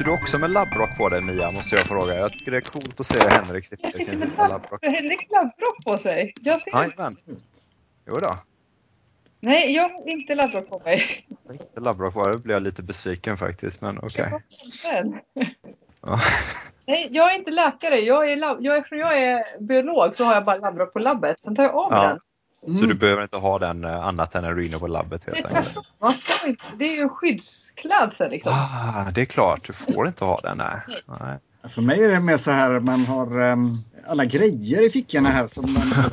Sitter du också med labbrock på dig Mia, måste jag fråga. Jag tycker det är coolt att se Henrik sitta i sin vita labbrock. Har Henrik labbrock på sig? Jag ser Jajamän. Jo då. Nej, jag har inte labbrock på mig. Inte labbrock på dig blev jag lite besviken faktiskt, men okej. Men- Ja. Nej, jag är inte läkare. Jag är, lab- jag, eftersom jag är biolog så har jag bara labbrock på labbet. Sen tar jag av Ja. den. Så du behöver inte ha den eh, annat än en Reno på labbet helt enkelt. Man ska inte. Det är ju en skyddsklädsel liksom. Ah, det är klart, du får inte ha den. Nej. nej. För mig är det mer så här man har ehm, alla grejer i fickorna här som man...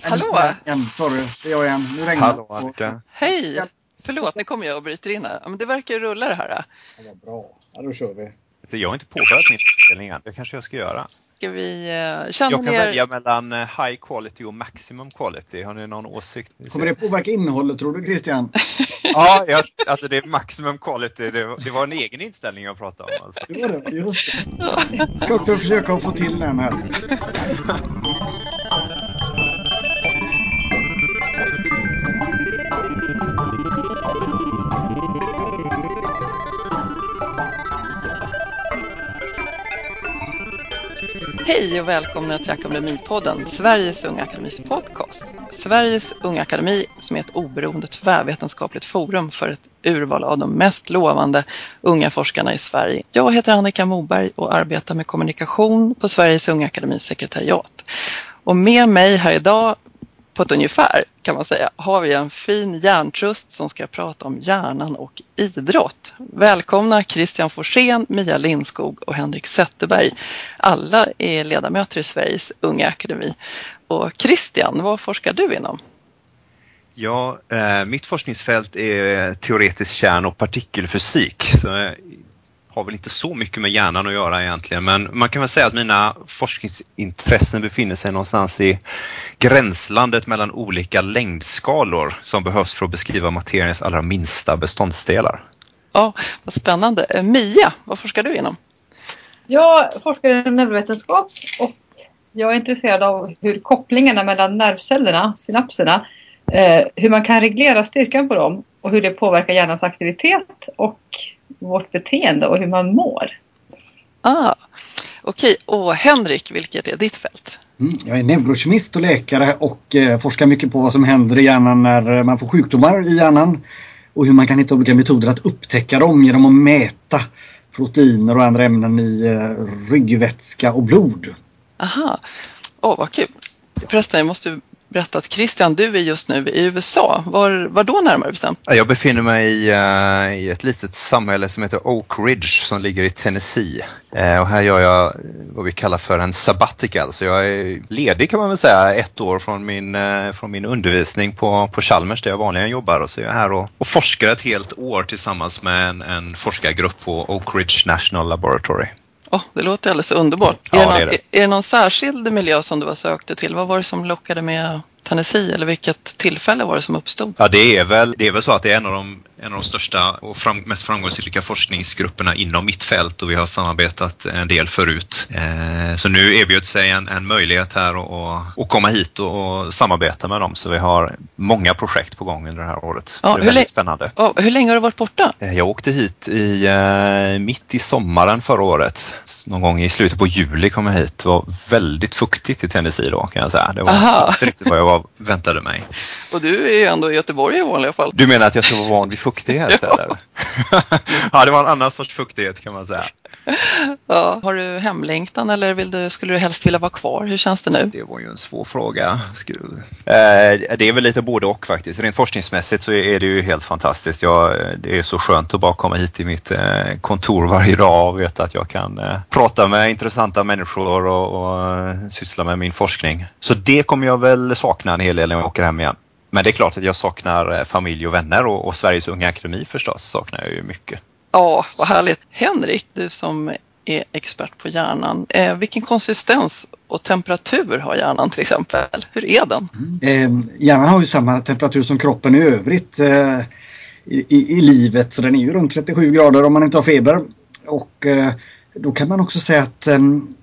Hallå? En, sorry, det är jag igen. Nu regnar. Hallå Annika. Hej! Förlåt, nu kommer jag och bryter in här. Men det verkar ju rulla det här. Ja, vad bra. Ja, då kör vi. Så jag har inte påbörjat min inspelning än. Det kanske jag ska göra. Ska vi känna Jag kan ner... välja mellan eh, high quality och maximum quality. Har ni någon åsikt? Kommer det påverka innehållet tror du Christian? Ja, jag, alltså det är maximum quality. Det, det var en egen inställning jag pratade om. Alltså. Det var det, just det. Jag ska också försöka att få till den här. Hej och välkomna till Akademipodden, Sveriges Unga Akademis podcast. Sveriges Unga Akademi som är ett oberoende tvärvetenskapligt forum för ett urval av de mest lovande unga forskarna i Sverige. Jag heter Annika Moberg och arbetar med kommunikation på Sveriges Unga Akademis sekretariat. Och med mig här idag på ett ungefär kan man säga har vi en fin hjärntrust som ska prata om hjärnan och idrott. Välkomna Christian Forsén, Mia Lindskog och Henrik Zetterberg. Alla är ledamöter i Sveriges Unga Akademi. Och Christian, vad forskar du inom? Ja, eh, mitt forskningsfält är teoretisk kärn och partikelfysik. Så eh, har väl inte så mycket med hjärnan att göra egentligen. Men man kan väl säga att mina forskningsintressen befinner sig någonstans i gränslandet mellan olika längdskalor som behövs för att beskriva materiens allra minsta beståndsdelar. Ja, vad spännande. Eh, Mia, vad forskar du inom? Jag forskar inom neurovetenskap och jag är intresserad av hur kopplingarna mellan nervcellerna, synapserna, eh, hur man kan reglera styrkan på dem och hur det påverkar hjärnans aktivitet och vårt beteende och hur man mår. Ah, Okej, och Henrik, vilket är ditt fält? Mm, jag är neurokemist och läkare och eh, forskar mycket på vad som händer i hjärnan när eh, man får sjukdomar i hjärnan. Och hur man kan hitta olika metoder att upptäcka dem genom att mäta proteiner och andra ämnen i eh, ryggvätska och blod. Aha, åh vad kul. Förresten, jag måste berätta att Christian, du är just nu i USA. Var, var då närmare bestämt? Jag befinner mig i, uh, i ett litet samhälle som heter Oak Ridge som ligger i Tennessee. Uh, och här gör jag eh, vad vi kallar för en sabbatical. Så jag är ledig kan man väl säga ett år från min, uh, från min undervisning på, på Chalmers där jag vanligen jobbar. Och så är jag här och, och forskar ett helt år tillsammans med en, en forskargrupp på Oak Ridge National Laboratory. Åh, det låter alldeles underbart. Ja, är, det någon, det är är, det. det någon särskild miljö som du var sökte till? Vad var det som lockade med Tennessee eller vilket tillfälle var det som uppstod? Ja, det är väl, det är väl så att det är en av de, en av de största och fram, mest framgångsrika forskningsgrupperna inom mitt fält och vi har samarbetat en del förut. Eh, så nu erbjuds sig en, en möjlighet här att- komma hit och, och samarbeta med dem. Så vi har många projekt på gång under det här året. Ja, det är väldigt spännande. Åh, hur länge har du varit borta? Eh, Jag åkte hit i, eh, mitt i sommaren förra året. Någon gång i slutet på juli kom jag hit. Det var väldigt fuktigt i Tennessee då kan jag säga. Det var Aha. inte riktigt vad jag var, väntade mig. Och du är ju ändå i Göteborg i vanliga fall. Du menar att jag ska vara van vid fuktighet Ja. eller? ja, det var en annan sorts fuktighet kan man säga. Ja. Har du hemlängtan eller vill du, skulle du helst vilja vara kvar? Hur känns det nu? Det var ju en svår fråga. Eh, det är väl lite både och faktiskt. Rent forskningsmässigt så är det ju helt fantastiskt. Jag, det är så skönt att bara komma hit till mitt eh, kontor varje dag och veta att jag kan eh, prata med intressanta människor och, och syssla med min forskning. Så det kommer jag väl sakna en hel del när jag åker hem igen. Men det är klart att jag saknar eh, familj och vänner och, och Sveriges Unga Akademi förstås saknar jag ju mycket. Ja, vad härligt. Henrik, du som är expert på hjärnan. Eh, vilken konsistens och temperatur har hjärnan till exempel? Hur är den? Eh, hjärnan har ju samma temperatur som kroppen i övrigt eh, i, i, livet så den är ju runt 37 grader om man inte har feber. Och eh, då kan man också säga att um,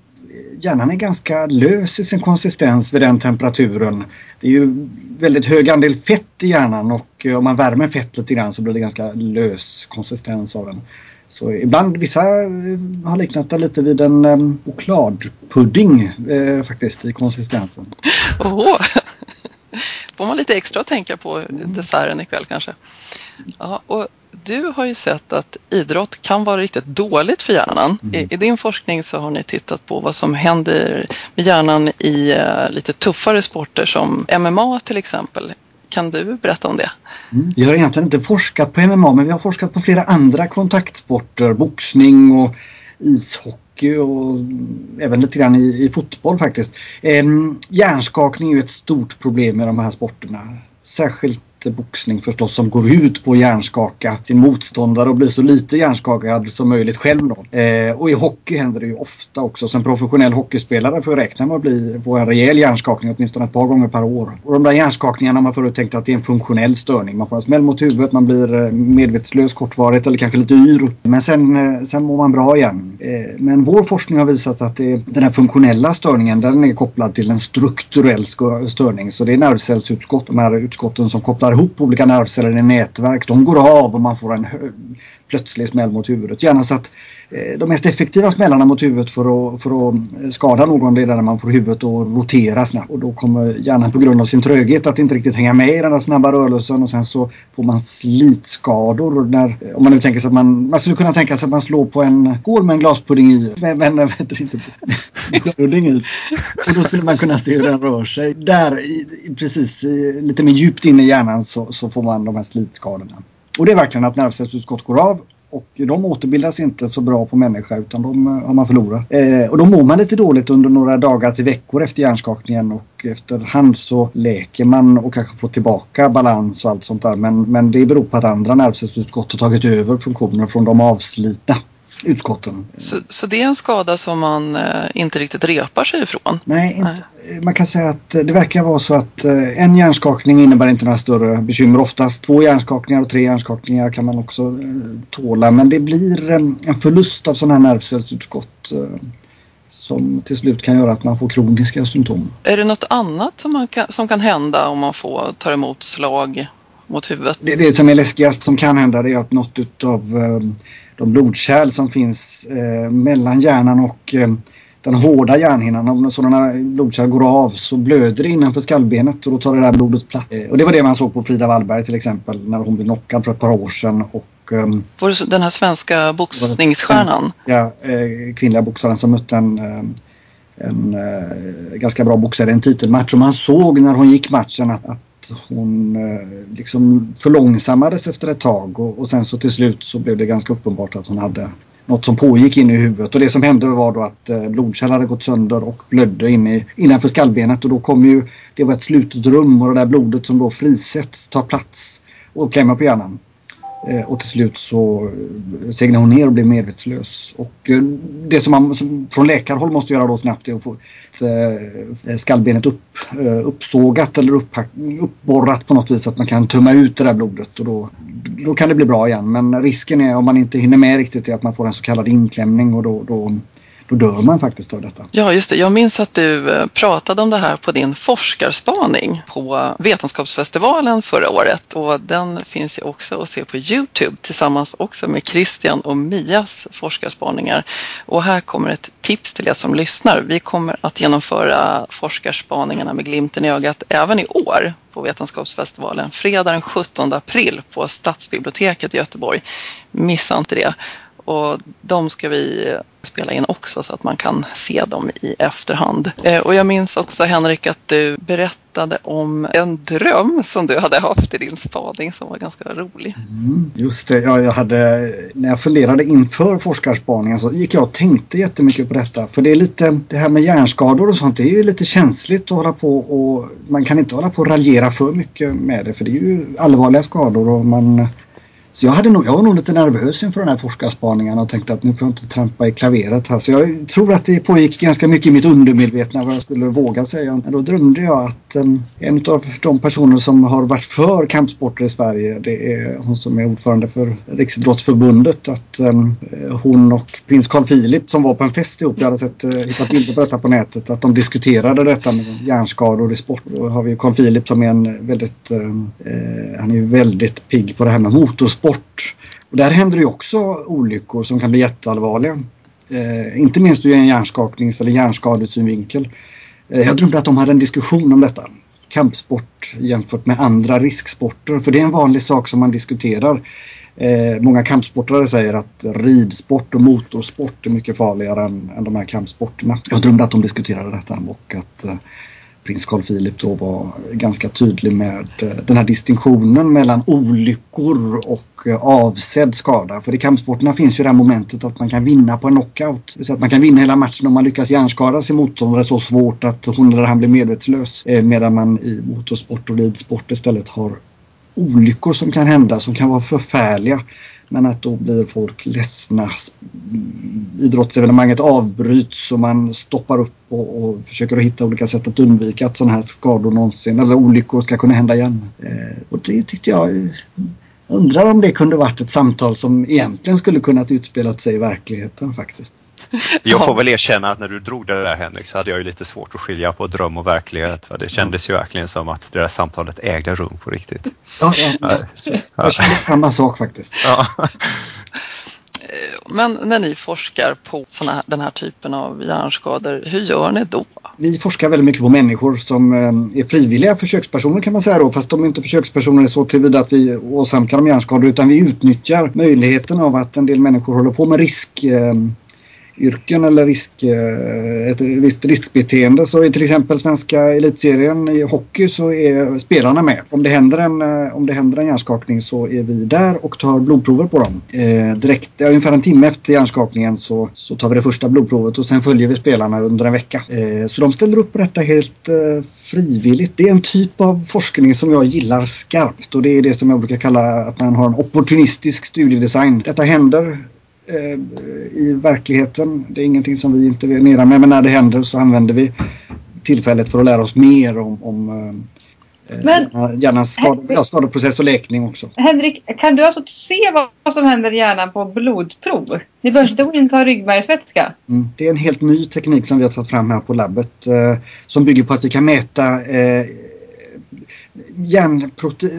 hjärnan är ganska lös i sin konsistens vid den temperaturen. Det är ju väldigt hög andel fett i hjärnan och eh, om man värmer fett lite grann så blir det ganska lös konsistens av den. Så ibland, vissa eh, har liknat det lite vid en um, chokladpudding eh, faktiskt i konsistensen. Oho. får man lite extra att tänka på desserten ikväll kanske. Ja, och du har ju sett att idrott kan vara riktigt dåligt för hjärnan. Mm. I, I, din forskning så har ni tittat på vad som händer med hjärnan i uh, lite tuffare sporter som MMA till exempel. Kan du berätta om det? Mm. Vi har egentligen inte forskat på MMA men vi har forskat på flera andra kontaktsporter. Boxning och ishockey och även lite grann i, i fotboll faktiskt. Eh, hjärnskakning är ju ett stort problem med de här sporterna. Särskilt boxning förstås som går ut på att hjärnskaka sin motståndare och bli så lite hjärnskakad som möjligt själv. Då. Eh, och i hockey händer det ju ofta också. Som professionell hockeyspelare får jag räkna med att bli, få en rejäl hjärnskakning åtminstone ett par gånger per år. Och de där hjärnskakningarna man förut tänkt att det är en funktionell störning. Man får en smäll mot huvudet, man blir eh, medvetslös kortvarigt eller kanske lite yr. Men sen, eh, sen mår man bra igen. Eh, men vår forskning har visat att det, den här funktionella störningen den är kopplad till en strukturell störning. Så det är nervcellsutskott, de här utskotten som kopplar ihop olika nervceller i nätverk. De går av och man får en plötslig smäll mot huvudet. Gärna så att Eh, de mest effektiva smällarna mot huvudet för att, för att eh, skada någon det är när man får huvudet att rotera snabbt. Och då kommer hjärnan på grund av sin tröghet att inte riktigt hänga med i den där snabba rörelsen och sen så får man slitskador. När, eh, om man nu tänker sig att man, man skulle kunna tänka sig att man slår på en skål med en glaspudding i. Men, men vet inte, i. Och då skulle man kunna se hur den rör sig. Där precis lite mer djupt in i hjärnan så, så får man de här slitskadorna. Och det är verkligen att nervcellsutskott går av och de återbildas inte så bra på människa utan de eh, har man förlorat. Eh, och då mår man lite dåligt under några dagar till veckor efter hjärnskakningen och efterhand så läker man och kanske får tillbaka balans och allt sånt där. Men, men det beror på att andra nervcellsutskott har tagit över funktioner från de avslitna utskotten. Så, så det är en skada som man eh, inte riktigt repar sig ifrån? Nej, inte, Nej, man kan säga att det verkar vara så att eh, en hjärnskakning innebär inte några större bekymmer. Oftast två hjärnskakningar och tre hjärnskakningar kan man också eh, tåla. Men det blir en, en förlust av sådana här nervcellsutskott eh, som till slut kan göra att man får kroniska symptom. Är det något annat som, kan, som kan hända om man får tar emot slag mot huvudet? Det, det som är läskigast som kan hända det är att något utav eh, de blodkärl som finns eh, mellan hjärnan och eh, den hårda hjärnhinnan. Om sådana blodkärl går av så blöder det innanför skallbenet och då tar det där blodet plats. Eh, och det var det man såg på Frida Wallberg till exempel när hon blev knockad för ett par år sedan. Och, um, var det den här svenska boxningsstjärnan? Ja, eh, kvinnliga boxaren som mötte en, eh, en eh, ganska bra boxare i en titelmatch. Och man såg när hon gick matchen att, att hon eh, liksom förlångsammades efter ett tag och, och, sen så till slut så blev det ganska uppenbart att hon hade något som pågick in i huvudet och det som hände var då att eh, blodkärl hade gått sönder och blödde in i, innanför skallbenet och då kom ju det var ett slutet rum och det där blodet som då frisätts tar plats och klämmer på hjärnan. Eh, och till slut så eh, segnade hon ner och blev medvetslös. Och eh, det som man som från läkarhåll måste göra då snabbt är att få skallbenet upp, uppsågat eller upphack, uppborrat på något vis så att man kan tömma ut det där blodet och då, då kan det bli bra igen. Men risken är om man inte hinner med riktigt är att man får en så kallad inklämning och då, då då dör man faktiskt av detta. Ja, just det. Jag minns att du eh, pratade om det här på din forskarspaning på Vetenskapsfestivalen förra året och den finns ju också att se på Youtube tillsammans också med Christian och Mias forskarspaningar. Och här kommer ett tips till er som lyssnar. Vi kommer att genomföra forskarspaningarna med glimten i ögat även i år på Vetenskapsfestivalen fredag den 17 april på Stadsbiblioteket i Göteborg. Missa inte det. Och de ska vi spela in också så att man kan se dem i efterhand. Eh, och jag minns också Henrik att du berättade om en dröm som du hade haft i din spaning som var ganska rolig. Mm, just det, ja, jag hade, när jag funderade inför forskarspaningen så gick jag och tänkte jättemycket på detta. För det är lite, det här med hjärnskador och sånt, det är ju lite känsligt att hålla på och man kan inte hålla på och raljera för mycket med det för det är ju allvarliga skador och man så jag, hade nog, jag var nog lite nervös inför den här forskarspaningen och tänkte att nu får jag inte trampa i klaveret här. Så jag tror att det pågick ganska mycket i mitt undermedvetna vad jag skulle våga säga. Men då drömde jag att en, en av de personer som har varit för kampsporter i Sverige det är hon som är ordförande för Riksidrottsförbundet. Att um, hon och prins Carl Philip som var på en fest ihop, jag hade sett, uh, hittat bilder på detta på nätet, att de diskuterade detta med hjärnskador i sport. Då har vi Carl Philip som är en väldigt, uh, han är ju väldigt pigg på det här med motorsport. Och där händer det ju också olyckor som kan bli jätteallvarliga. Eh, inte minst ur en hjärnskaknings eller hjärnskadesynvinkel. Eh, jag drömde att de hade en diskussion om detta. Kampsport jämfört med andra risksporter. För det är en vanlig sak som man diskuterar. Eh, många kampsportare säger att ridsport och motorsport är mycket farligare än, än de här kampsporterna. Jag drömde att de diskuterade detta och att eh, prins Carl Philip då var ganska tydlig med eh, den här distinktionen mellan olyckor och eh, avsedd skada. För i kampsporterna finns ju det här momentet att man kan vinna på en knockout. Så att man kan vinna hela matchen om man lyckas hjärnskada sin motståndare så svårt att hon eller han blir medvetslös. Eh, medan man i motorsport och ridsport istället har olyckor som kan hända som kan vara förfärliga. Men att då blir folk ledsna. Idrottsevenemanget avbryts och man stoppar upp och, och försöker hitta olika sätt att undvika att sådana här skador någonsin eller olyckor ska kunna hända igen. Eh, och det tyckte jag Undrar om det kunde varit ett samtal som egentligen skulle kunnat utspelat sig i verkligheten faktiskt. Jag får väl erkänna att när du drog det där Henrik så hade jag ju lite svårt att skilja på dröm och verklighet. Det kändes ju verkligen som att det där samtalet ägde rum på riktigt. Ja, ja, jag kände samma sak faktiskt. Ja. Men när ni forskar på såna, den här typen av hjärnskador, hur gör ni då? Vi forskar väldigt mycket på människor som eh, är frivilliga försökspersoner kan man säga då. Fast de är inte försökspersoner så tillvida att vi åsamkar dem hjärnskador utan vi utnyttjar möjligheten av att en del människor håller på med risk eh, yrken eller risk, eh, ett visst riskbeteende. Så i till exempel svenska elitserien i hockey så är spelarna med. Om det händer en, eh, om det händer en hjärnskakning så är vi där och tar blodprover på dem. Eh, direkt, ja, ungefär en timme efter hjärnskakningen så, så tar vi det första blodprovet och sen följer vi spelarna under en vecka. Eh, så de ställer upp på detta helt eh, frivilligt. Det är en typ av forskning som jag gillar skarpt och det är det som jag brukar kalla att man har en opportunistisk studiedesign. Detta händer i verkligheten. Det är ingenting som vi intervenerar med men när det händer så använder vi tillfället för att lära oss mer om, om eh, men, hjärnans skad, ja, skadeprocess och läkning också. Henrik, kan du alltså se vad som händer i hjärnan på blodprov? Ni behöver inte gå in och ta ryggmärgsvätska? Mm, det är en helt ny teknik som vi har tagit fram här på labbet eh, som bygger på att vi kan mäta eh,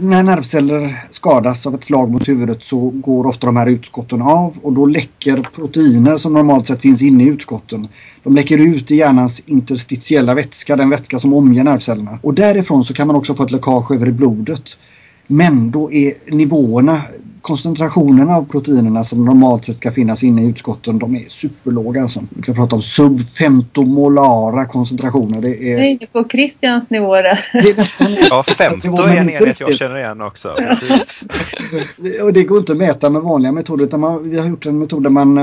när nervceller skadas av ett slag mot huvudet så går ofta de här utskotten av och då läcker proteiner som normalt sett finns inne i utskotten. De läcker ut i hjärnans interstitiella vätska, den vätska som omger nervcellerna. Och därifrån så kan man också få ett läckage över i blodet. Men då är nivåerna koncentrationerna av proteinerna som normalt sett ska finnas inne i utskotten, de är superlåga. Alltså. Vi kan prata om subfemtomolara koncentrationer. Det är... Jag är inne på Christians nivåer. ja, femto är en enhet jag känner igen också. och det går inte att mäta med vanliga metoder utan man, vi har gjort en metod där man,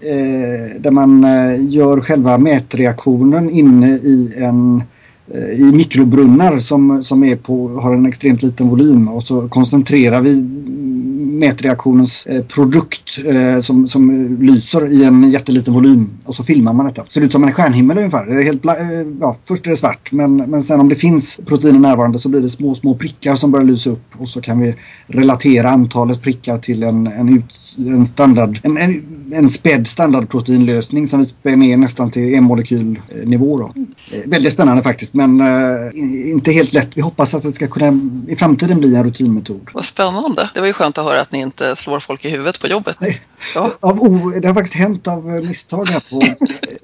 eh, där man eh, gör själva mätreaktionen inne i en Eh, Eh, i mikrobrunnar som, som är på, har en extremt liten volym och så koncentrerar vi mätreaktionens eh, produkt eh, som, som lyser i en jätteliten volym och så filmar man detta. Ser ut som en stjärnhimmel ungefär. Det är helt eh, ja, först är det svart men, men sen om det finns proteiner närvarande så blir det små små prickar som börjar lysa upp och så kan vi relatera antalet prickar till en, en, ut, en standard en, en, en spädd standardproteinlösning som vi spär ner nästan till en molekylnivå. Då. Eh, väldigt spännande faktiskt men eh, inte helt lätt. Vi hoppas att det ska kunna i framtiden bli en rutinmetod. Vad spännande. Det var ju skönt att höra att ni inte slår folk i huvudet på jobbet. Nej. Ja. Av, oh, det har faktiskt hänt av misstag. Här på,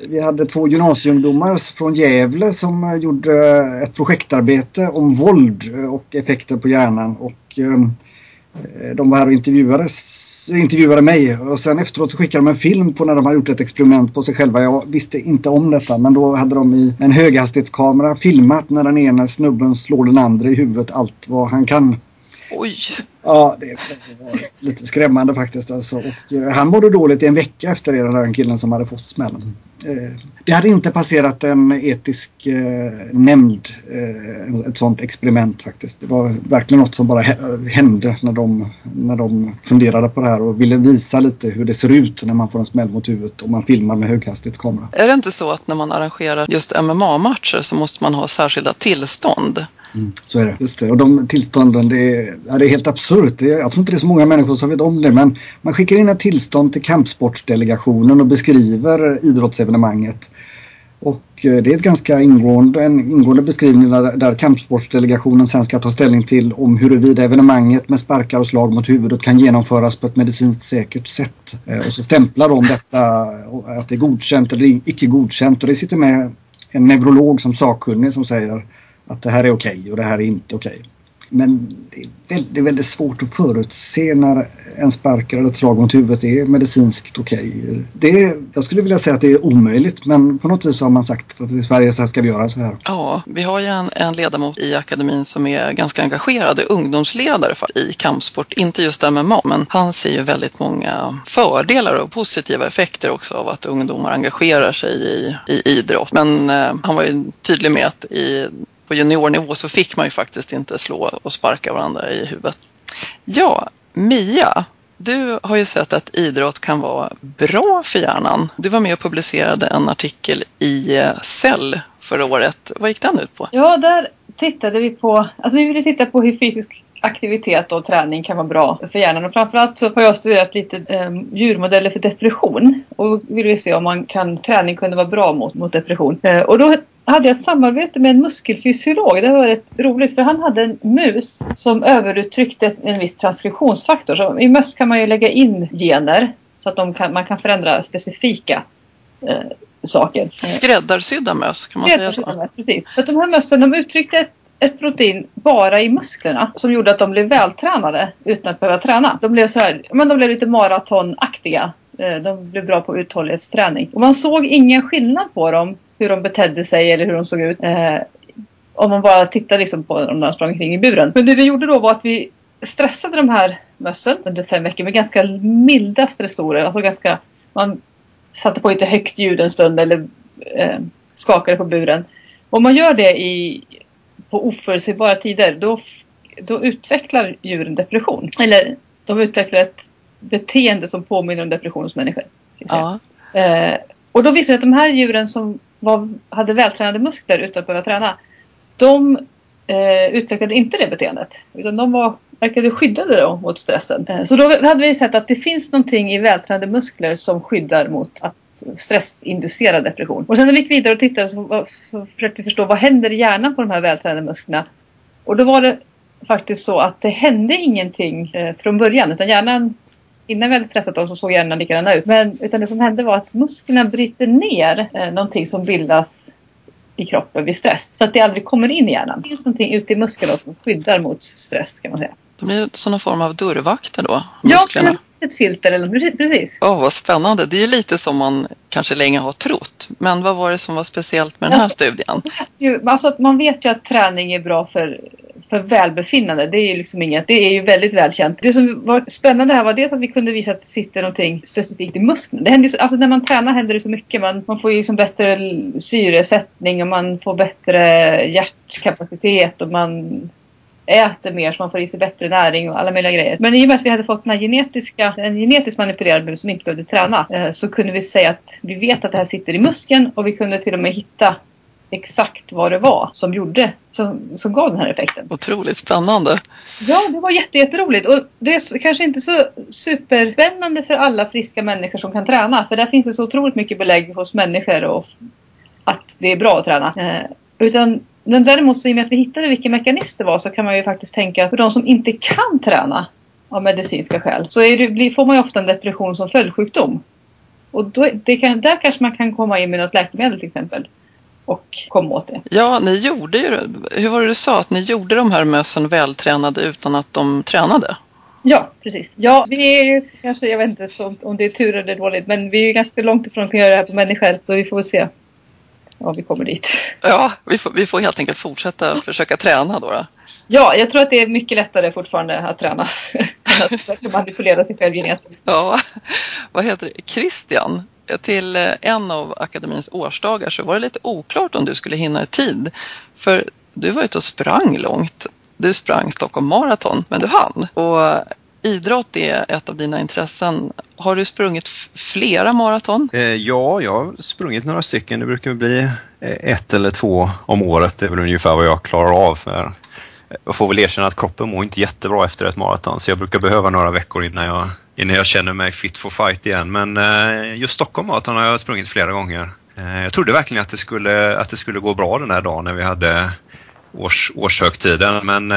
vi hade två gymnasieungdomar från Gävle som gjorde ett projektarbete om våld och effekter på hjärnan. Och, eh, de var här och intervjuades intervjuade mig och sen efteråt så skickade de en film på när de har gjort ett experiment på sig själva. Jag visste inte om detta men då hade de i en höghastighetskamera filmat när den ena snubben slår den andra i huvudet allt vad han kan. Oj! Ja, det var lite skrämmande faktiskt. Alltså. Och, eh, han mådde dåligt i en vecka efter det, den där killen som hade fått smällen. Eh, det hade inte passerat en etisk eh, nämnd, ett sånt experiment faktiskt. Det var verkligen något som bara hände när de, när de funderade på det här och ville visa lite hur det ser ut när man får en smäll mot huvudet och man filmar med höghastighetskamera. Är det inte så att när man arrangerar just MMA-matcher så måste man ha särskilda tillstånd? Mm, så är det. Just det. Och de tillstånden, det är, det är helt absurt absurt. jag tror inte det är så många människor som vet om det men man skickar in ett tillstånd till kampsportsdelegationen och beskriver idrottsevenemanget. Och eh, det är ett ganska ingående, en ingående beskrivning där, där kampsportsdelegationen sen ska ta ställning till om huruvida evenemanget med sparkar och slag mot huvudet kan genomföras på ett medicinskt säkert sätt. Eh, och så stämplar de detta att det är godkänt eller icke godkänt och det sitter med en neurolog som sakkunnig som säger att det här är okej okay och det här är inte okej. Okay. Men det är väldigt, väldigt svårt att förutse när en spark eller ett slag mot huvudet är medicinskt okej. Okay. jag skulle vilja säga att det är omöjligt men på något vis har man sagt att i Sverige så här ska vi göra så här. Ja, vi har ju en, en ledamot i akademin som är ganska engagerad ungdomsledare i kampsport, inte just MMA, men han ser ju väldigt många fördelar och positiva effekter också av att ungdomar engagerar sig i, i idrott. Men eh, han var ju tydlig med att i på juniornivå så fick man ju faktiskt inte slå och sparka varandra i huvudet. Ja, Mia, du har ju sett att idrott kan vara bra för hjärnan. Du var med och publicerade en artikel i eh, Cell förra året. Vad gick den ut på? Ja, där tittade vi på, alltså vi ville titta på hur fysisk aktivitet och träning kan vara bra för hjärnan. Och framförallt så har jag studerat lite eh, djurmodeller för depression. Och vill vi se om man kan, träning kunde vara bra mot, mot depression. Eh, och då hade jag ett samarbete med en muskelfysiolog. Det var rätt roligt för han hade en mus som överuttryckte en viss transkriptionsfaktor. Så I möss kan man ju lägga in gener så att de kan, man kan förändra specifika eh, saker. Skräddarsydda möss, kan man säga så? Möss, precis. Så att de här mössen de uttryckte ett, ett protein bara i musklerna som gjorde att de blev vältränade utan att behöva träna. De blev, så här, men de blev lite maratonaktiga. Eh, de blev bra på uthållighetsträning. Och man såg ingen skillnad på dem hur de betedde sig eller hur de såg ut. Eh, om man bara tittar liksom på när de sprang kring i buren. Men det vi gjorde då var att vi stressade de här mössen under fem veckor med ganska milda stressorer. Alltså ganska, man satte på lite högt ljud en stund eller eh, skakade på buren. Om man gör det i, på oförutsägbara tider då, då utvecklar djuren depression. Eller de utvecklar ett beteende som påminner om depression hos människor. Ja. Eh, och då visade det att de här djuren som var, hade vältränade muskler utan att behöva träna. De eh, utvecklade inte det beteendet. Utan de var, verkade skyddade då mot stressen. Eh, så då hade vi sett att det finns någonting i vältränade muskler som skyddar mot att stressinducerad depression. Och sen när vi gick vidare och tittade så, så försökte vi förstå vad händer i hjärnan på de här vältränade musklerna. Och då var det faktiskt så att det hände ingenting eh, från början utan hjärnan Innan vi hade stressat oss så såg hjärnan likadana ut. Men utan det som hände var att musklerna bryter ner eh, någonting som bildas i kroppen vid stress. Så att det aldrig kommer in i hjärnan. Det finns någonting ute i musklerna som skyddar mot stress kan man säga. De är sådana form av dörrvakter då? Musklerna. Ja, ett filter eller precis. Åh, oh, vad spännande. Det är lite som man kanske länge har trott. Men vad var det som var speciellt med den här studien? Alltså, man vet ju att träning är bra för för välbefinnande. Det är ju liksom inget, det är ju väldigt välkänt. Det som var spännande här var dels att vi kunde visa att det sitter någonting specifikt i musklerna. Det händer så, alltså när man tränar händer det så mycket. Man, man får ju liksom bättre syresättning och man får bättre hjärtkapacitet och man äter mer så man får i sig bättre näring och alla möjliga grejer. Men i och med att vi hade fått den genetiska, en genetiskt manipulerad mus som inte behövde träna eh, så kunde vi säga att vi vet att det här sitter i muskeln och vi kunde till och med hitta exakt vad det var som gjorde, som, som gav den här effekten. Otroligt spännande. Ja, det var jätteroligt och det är kanske inte så superspännande för alla friska människor som kan träna. För där finns det så otroligt mycket belägg hos människor och att det är bra att träna. Eh, utan men däremot så i och med att vi hittade vilken mekanism det var så kan man ju faktiskt tänka för de som inte kan träna av medicinska skäl så det, får man ju ofta en depression som följdsjukdom. Och då, kan, där kanske man kan komma in med något läkemedel till exempel och komma åt det. Ja, ni gjorde ju Hur var det du sa? Att ni gjorde de här mössen vältränade utan att de tränade? Ja, precis. Ja, vi är ju kanske, jag vet inte om det är tur eller dåligt, men vi är ju ganska långt ifrån att kunna göra det här på människor, så vi får väl se om vi kommer dit. Ja, vi får, vi får helt enkelt fortsätta försöka träna då. då. Ja, jag tror att det är mycket lättare fortfarande att träna än att manipulera sig själv genetiskt. Ja, vad heter det? Christian, till en av akademins årsdagar så var det lite oklart om du skulle hinna i tid. För du var ute och sprang långt. Du sprang Stockholm Marathon, men du hann. Och idrott är ett av dina intressen. Har du sprungit flera maraton? Eh, ja, jag har sprungit några stycken. Det brukar bli eh, ett eller två om året. Det är väl ungefär vad jag klarar av. För jag får väl erkänna att kroppen mår inte jättebra efter ett maraton så jag brukar behöva några veckor innan jag, innan jag känner mig fit for fight igen. Men eh, just Stockholm Marathon har jag sprungit flera gånger. Jag trodde verkligen att det skulle, att det skulle gå bra den här dagen när vi hade års, årshögtiden men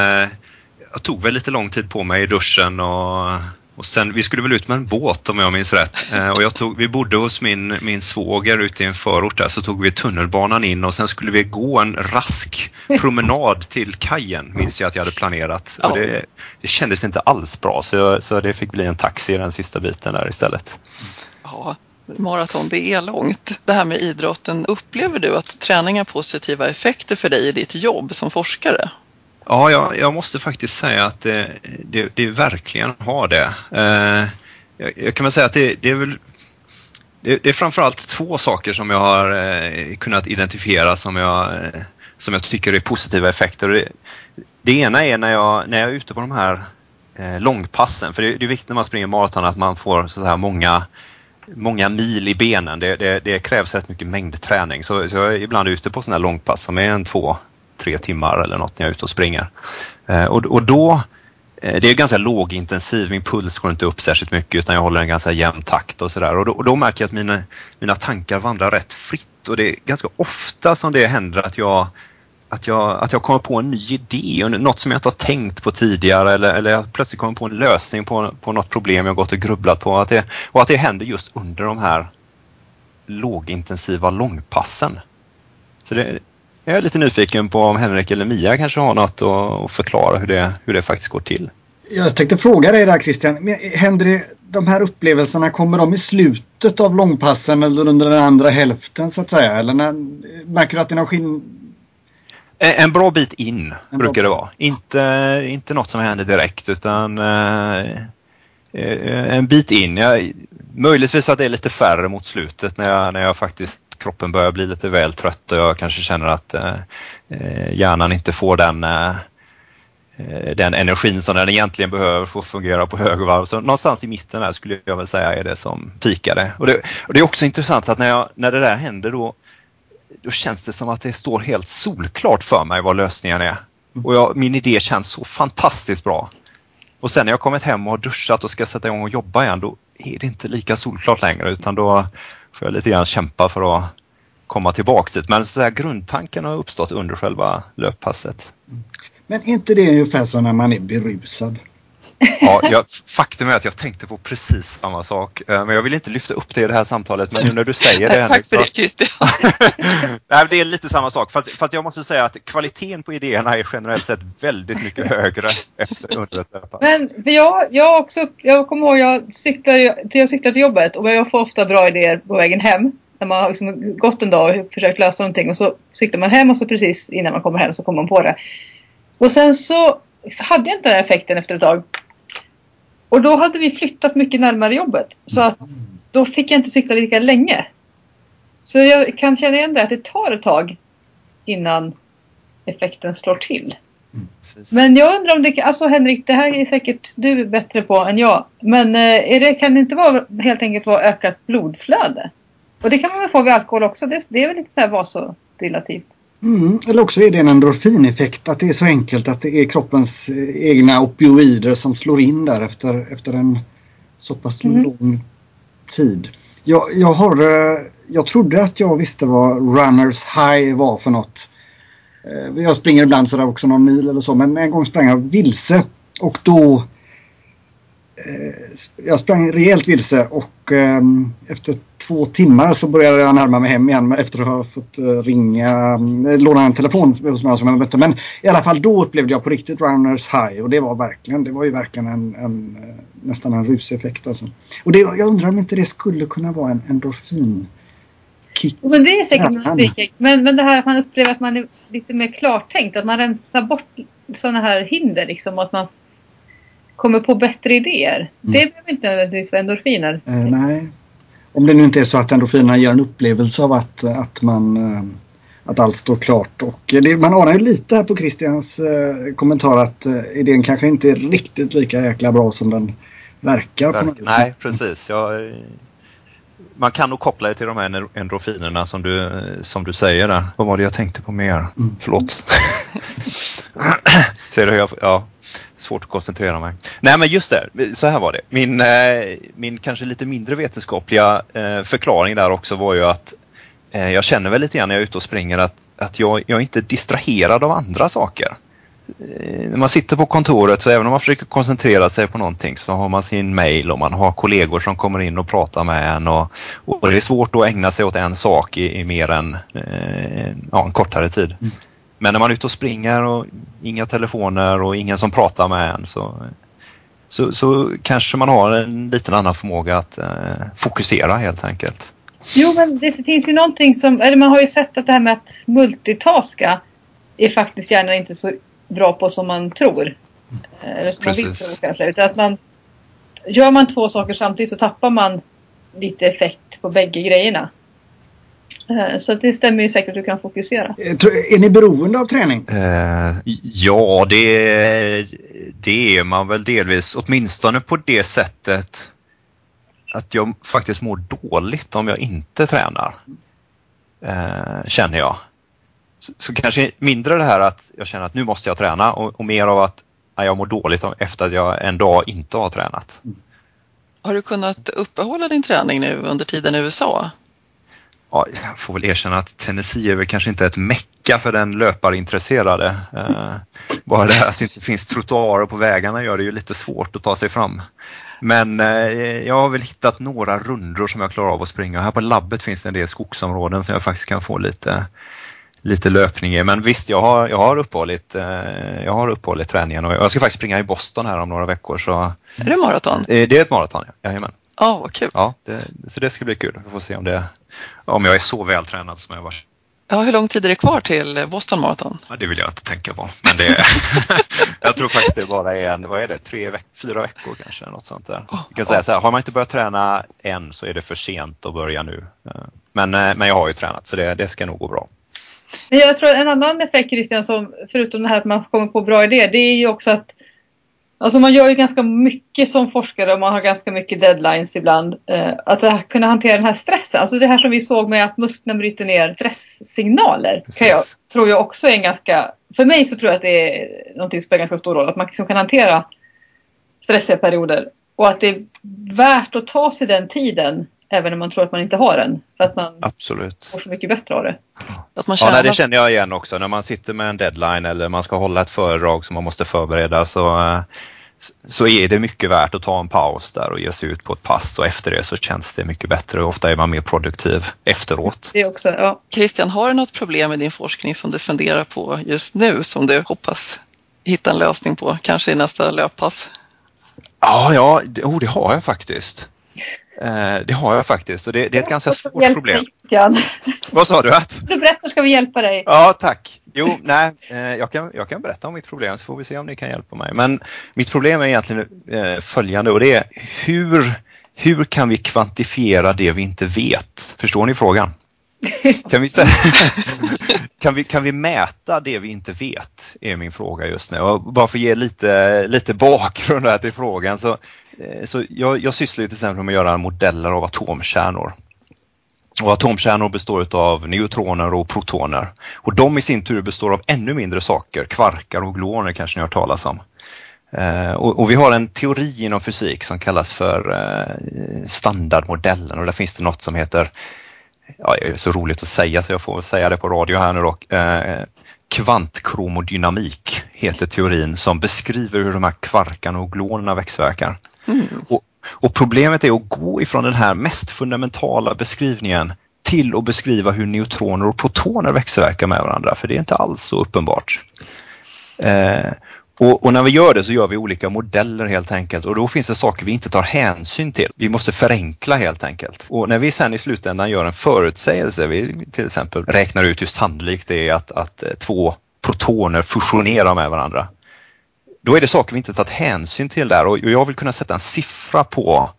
jag tog väl lite lång tid på mig i duschen och, och sen, vi skulle väl ut med en båt om jag minns rätt. Eh, och jag tog, vi bodde hos min, min svåger ute i en förort där så tog vi tunnelbanan in och sen skulle vi gå en rask promenad till kajen minns jag att jag hade planerat. Och det, det kändes inte alls bra så, så det fick bli en taxi den sista biten där istället. Ja, maraton, det är långt. Det här med idrotten, upplever du att träning har positiva effekter för dig i ditt jobb som forskare? Ja, jag, jag, måste faktiskt säga att det, det, det verkligen har det. Eh, jag, jag, kan väl säga att det, det är väl det, det, är framförallt två saker som jag har eh, kunnat identifiera som jag, eh, som jag tycker är positiva effekter. Det, det, ena är när jag, när jag är ute på de här eh, långpassen, för det, det, är viktigt när man springer maraton att man får så här många, många mil i benen. Det, det, krävs rätt mycket mängdträning. Så, så jag är ibland ute på sådana här långpass som är en två, tre timmar eller något när jag är ute och springer. Eh, och, och då eh, det är ganska lågintensiv, min puls går inte upp särskilt mycket utan jag håller en ganska jämn takt och sådär. Och, och då märker jag att mina, mina tankar vandrar rätt fritt och det är ganska ofta som det händer att jag att jag, att jag kommer på en ny idé, något som jag inte har tänkt på tidigare eller, eller jag plötsligt kommer på en lösning på, på något problem jag gått och grubblat på. Att det, och att det händer just under de här lågintensiva långpassen. Så det, jag är lite nyfiken på om Henrik eller Mia kanske har något att förklara hur det, hur det faktiskt går till. Jag tänkte fråga dig där Christian. Händer det, de här upplevelserna, kommer de i slutet av långpassen eller under den andra hälften så att säga? Eller när, märker du att det är någon skillnad? En bra bit in en brukar det vara. Inte, inte något som händer direkt utan eh, eh, en bit in. Jag, möjligtvis att det är lite färre mot slutet när jag, när jag faktiskt kroppen börjar bli lite väl trött och jag kanske känner att eh, eh, hjärnan inte får den eh, den energin som den egentligen behöver för att fungera på högvarv. Så någonstans i mitten där skulle jag väl säga är det som pikade. Och det, och det är också intressant att när, jag, när det där händer då, då känns det som att det står helt solklart för mig vad lösningen är. Och jag, min idé känns så fantastiskt bra. Och sen när jag kommit hem och har duschat och ska sätta igång och jobba igen då är det inte lika solklart längre utan då får jag lite grann kämpa för att komma tillbaks dit. Men så här, grundtanken har uppstått under själva löppasset. Mm. Men är inte det ungefär som när man är berusad? Ja, jag, faktum är att jag tänkte på precis samma sak. Eh, men jag vill inte lyfta upp det i det här samtalet. Men nu när du säger det. Tack för det Christian. Nej, det är lite samma sak. Fast, fast, jag måste säga att kvaliteten på idéerna är generellt sett väldigt mycket högre efter under ett löppass. Men för jag, jag, också, jag kommer ihåg, jag cyklar, jag cyklar till jobbet och jag får ofta bra idéer på vägen hem. När man har liksom gått en dag och försökt lösa någonting och så cyklar man hem och så precis innan man kommer hem så kommer man på det. Och sen så hade jag inte den här effekten efter ett tag. Och då hade vi flyttat mycket närmare jobbet. Så att då fick jag inte cykla lika länge. Så jag kan känna igen det att det tar ett tag innan effekten slår till. Mm, men jag undrar om det alltså Henrik, det här är säkert du bättre på än jag. Men eh, är det, kan det inte vara helt enkelt vara ökat blodflöde? Och det kan man väl få vid alkohol också. Det, det är väl lite så här vasodilativt. Mm, eller också är det en endorfineffekt, att det är så enkelt att det är kroppens eh, egna opioider som slår in där efter, efter en så pass mm. lång tid. Jag, jag, har, eh, jag trodde att jag visste vad runners high var för något. Eh, jag springer ibland sådär också någon mil eller så men en gång sprang jag vilse och då jag sprang rejält vilse och efter två timmar så började jag närma mig hem igen efter att ha fått eh, ringa, eh, låna en telefon hos några som jag mötte. Men i alla fall då upplevde jag på riktigt runners high och det var verkligen, det var ju verkligen en, en eh, nästan en ruseffekt alltså. Och det, jag undrar om inte det skulle kunna vara en endorfin kick. Men det är säkert Ja, musik. Men, men det här att man upplever att man är lite mer klartänkt. Att man rensar bort sådana här hinder liksom. Att man kommer på bättre idéer. Det behöver inte nödvändigtvis vara endorfiner. Eh, nej. Om det nu inte är så att endorfinerna ger en upplevelse av att, att man eh, att allt står klart. Och det, man anar ju lite här på Christians eh, kommentar att eh, idén kanske inte är riktigt lika jäkla bra som den verkar. På något vis. Nej, precis. Jag, man kan nog koppla det till de här endorfinerna som du, som du säger där. Vad var det jag tänkte på mer? Mm. Förlåt. Ser du hur jag... Ja, svårt att koncentrera mig. Nej men just det, så här var det. Min, eh, min kanske lite mindre vetenskapliga eh, förklaring där också var ju att eh, jag känner väl lite grann när jag är ute och springer att, att jag, jag är inte distraherad av andra saker. Eh, När man sitter på kontoret så även om man försöker koncentrera sig på någonting så har man sin mail och man har kollegor som kommer in och pratar med en och, och det är svårt att ägna sig åt en sak i, i mer än eh, ja, en kortare tid. Mm. Men när man är ute och springer och inga telefoner och ingen som pratar med en så, så, så kanske man har en liten annan förmåga att eh, fokusera helt enkelt. Jo, men det finns ju någonting som... Eller man har ju sett att det här med att multitaska är faktiskt hjärnan inte så bra på som man tror. Eller som man vill Precis. tro kanske. Utan att man... Gör man två saker samtidigt så tappar man lite effekt på bägge grejerna. Eh, Så att det stämmer ju säkert att du kan fokusera. Eh, Är ni beroende av träning? Eh, ja, det, det är man väl delvis. Åtminstone på det sättet att jag faktiskt mår dåligt om jag inte tränar. Eh, känner jag. Så, så kanske mindre det här att jag känner att nu måste jag träna och, och mer av att ja, jag mår dåligt efter att jag en dag inte har tränat. Har du kunnat uppehålla din träning nu under tiden i USA? Ja, jag får väl erkänna att Tennessee är väl kanske inte ett mecka för den löparintresserade. Eh, bara det här att det inte finns trottoarer på vägarna gör det ju lite svårt att ta sig fram. Men eh, jag har väl hittat några rundor som jag klarar av att springa. Här på labbet finns det en del skogsområden som jag faktiskt kan få lite, lite löpning. Men visst, jag har, jag har, uppehållit, eh, jag har uppehållit träningen och jag ska faktiskt springa i Boston här om några veckor. Så, Är det maraton? eh, det är ett maraton, ja. Jajamän. Ja, vad kul. Ja, det, så det ska bli kul. Vi får se om, det, om jag är så vältränad som jag var. Ja, hur lång tid är det kvar till Boston Marathon? Ja, det vill jag inte tänka på. Men det, jag tror faktiskt det bara är en, vad är det, tre veck, fyra veckor kanske. Något sånt där. Jag kan säga så här, har man inte börjat träna än så är det för sent att börja nu. Eh, Men, men jag har ju tränat så det, det ska nog gå bra. Men jag tror en annan effekt Christian, som, förutom det här att man kommer på bra idéer, det är ju också att Alltså man gör ju ganska mycket som forskare och man har ganska mycket deadlines ibland. Eh, att kunna hantera den här stressen. Alltså det här som vi såg med att musklerna bryter ner stresssignaler. Kan jag, tror jag också är en ganska... För mig så tror jag att det är någonting som spelar ganska stor roll. Att man liksom kan hantera stressiga perioder. Och att det är värt att ta sig den tiden. Även om man tror att man inte har den. För att man Absolut. får så mycket bättre av det. Att man Ja, tjänar... nej, det känner jag igen också. När man sitter med en deadline eller man ska hålla ett föredrag som man måste förbereda så, eh, så är det mycket värt att ta en paus där och ge sig ut på ett pass och efter det så känns det mycket bättre och ofta är man mer produktiv efteråt. Det också, ja. Christian, har du något problem med din forskning som du funderar på just nu som du hoppas hitta en lösning på, kanske i nästa löppass? Ja, ja det, oh, det har jag faktiskt. Eh, det har jag faktiskt och det, det är ett ganska svårt problem. dig. Vad sa du? Att? Du berättar ska vi hjälpa dig. Ja, tack. Jo, nej, eh, jag, kan, jag kan berätta om mitt problem så får vi se om ni kan hjälpa mig. Men mitt problem är egentligen eh, följande och det är hur, hur kan vi kvantifiera det vi inte vet? Förstår ni frågan? Kan vi, säga, kan, vi, kan vi mäta det vi inte vet? Är min fråga just nu. Och bara för att ge lite, lite bakgrund här till frågan så, eh, så jag, jag sysslar till exempel med att göra modeller av atomkärnor. Och atomkärnor består av neutroner och protoner. Och de i sin tur består av ännu mindre saker, kvarkar och gluoner kanske ni har hört talas om. Eh, och, och vi har en teori inom fysik som kallas för eh, standardmodellen och där finns det något som heter, ja det är så roligt att säga så jag får säga det på radio här nu då, eh, kvantkromodynamik heter teorin som beskriver hur de här kvarkarna och gluonerna växtverkar. Och, och problemet är att gå ifrån den här mest fundamentala beskrivningen till att beskriva hur neutroner och protoner växelverkar med varandra, för det är inte alls så uppenbart. Eh, och, och, när vi gör det så gör vi olika modeller helt enkelt och då finns det saker vi inte tar hänsyn till. Vi måste förenkla helt enkelt. Och när vi sen i slutändan gör en förutsägelse, vi till exempel räknar ut hur sannolikt det är att, att eh, två protoner fusionerar med varandra. Då är det saker vi inte tagit hänsyn till där och jag vill kunna sätta en siffra på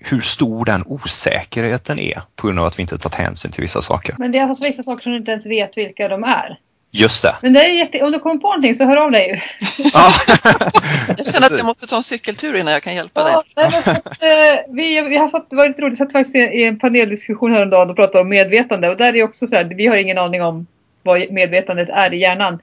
hur stor den osäkerheten är på grund av att vi inte tagit hänsyn till vissa saker. Men det är alltså vissa saker som du inte ens vet vilka de är? Just det. Men det är jätte... om du kommer på någonting så hör av dig. Ja. jag känner att jag måste ta en cykeltur innan jag kan hjälpa dig. Att, eh, vi, vi har satt, det var lite roligt, vi satt faktiskt i en paneldiskussion häromdagen och pratade om medvetande och där är det också så här, vi har ingen aning om vad medvetandet är i hjärnan.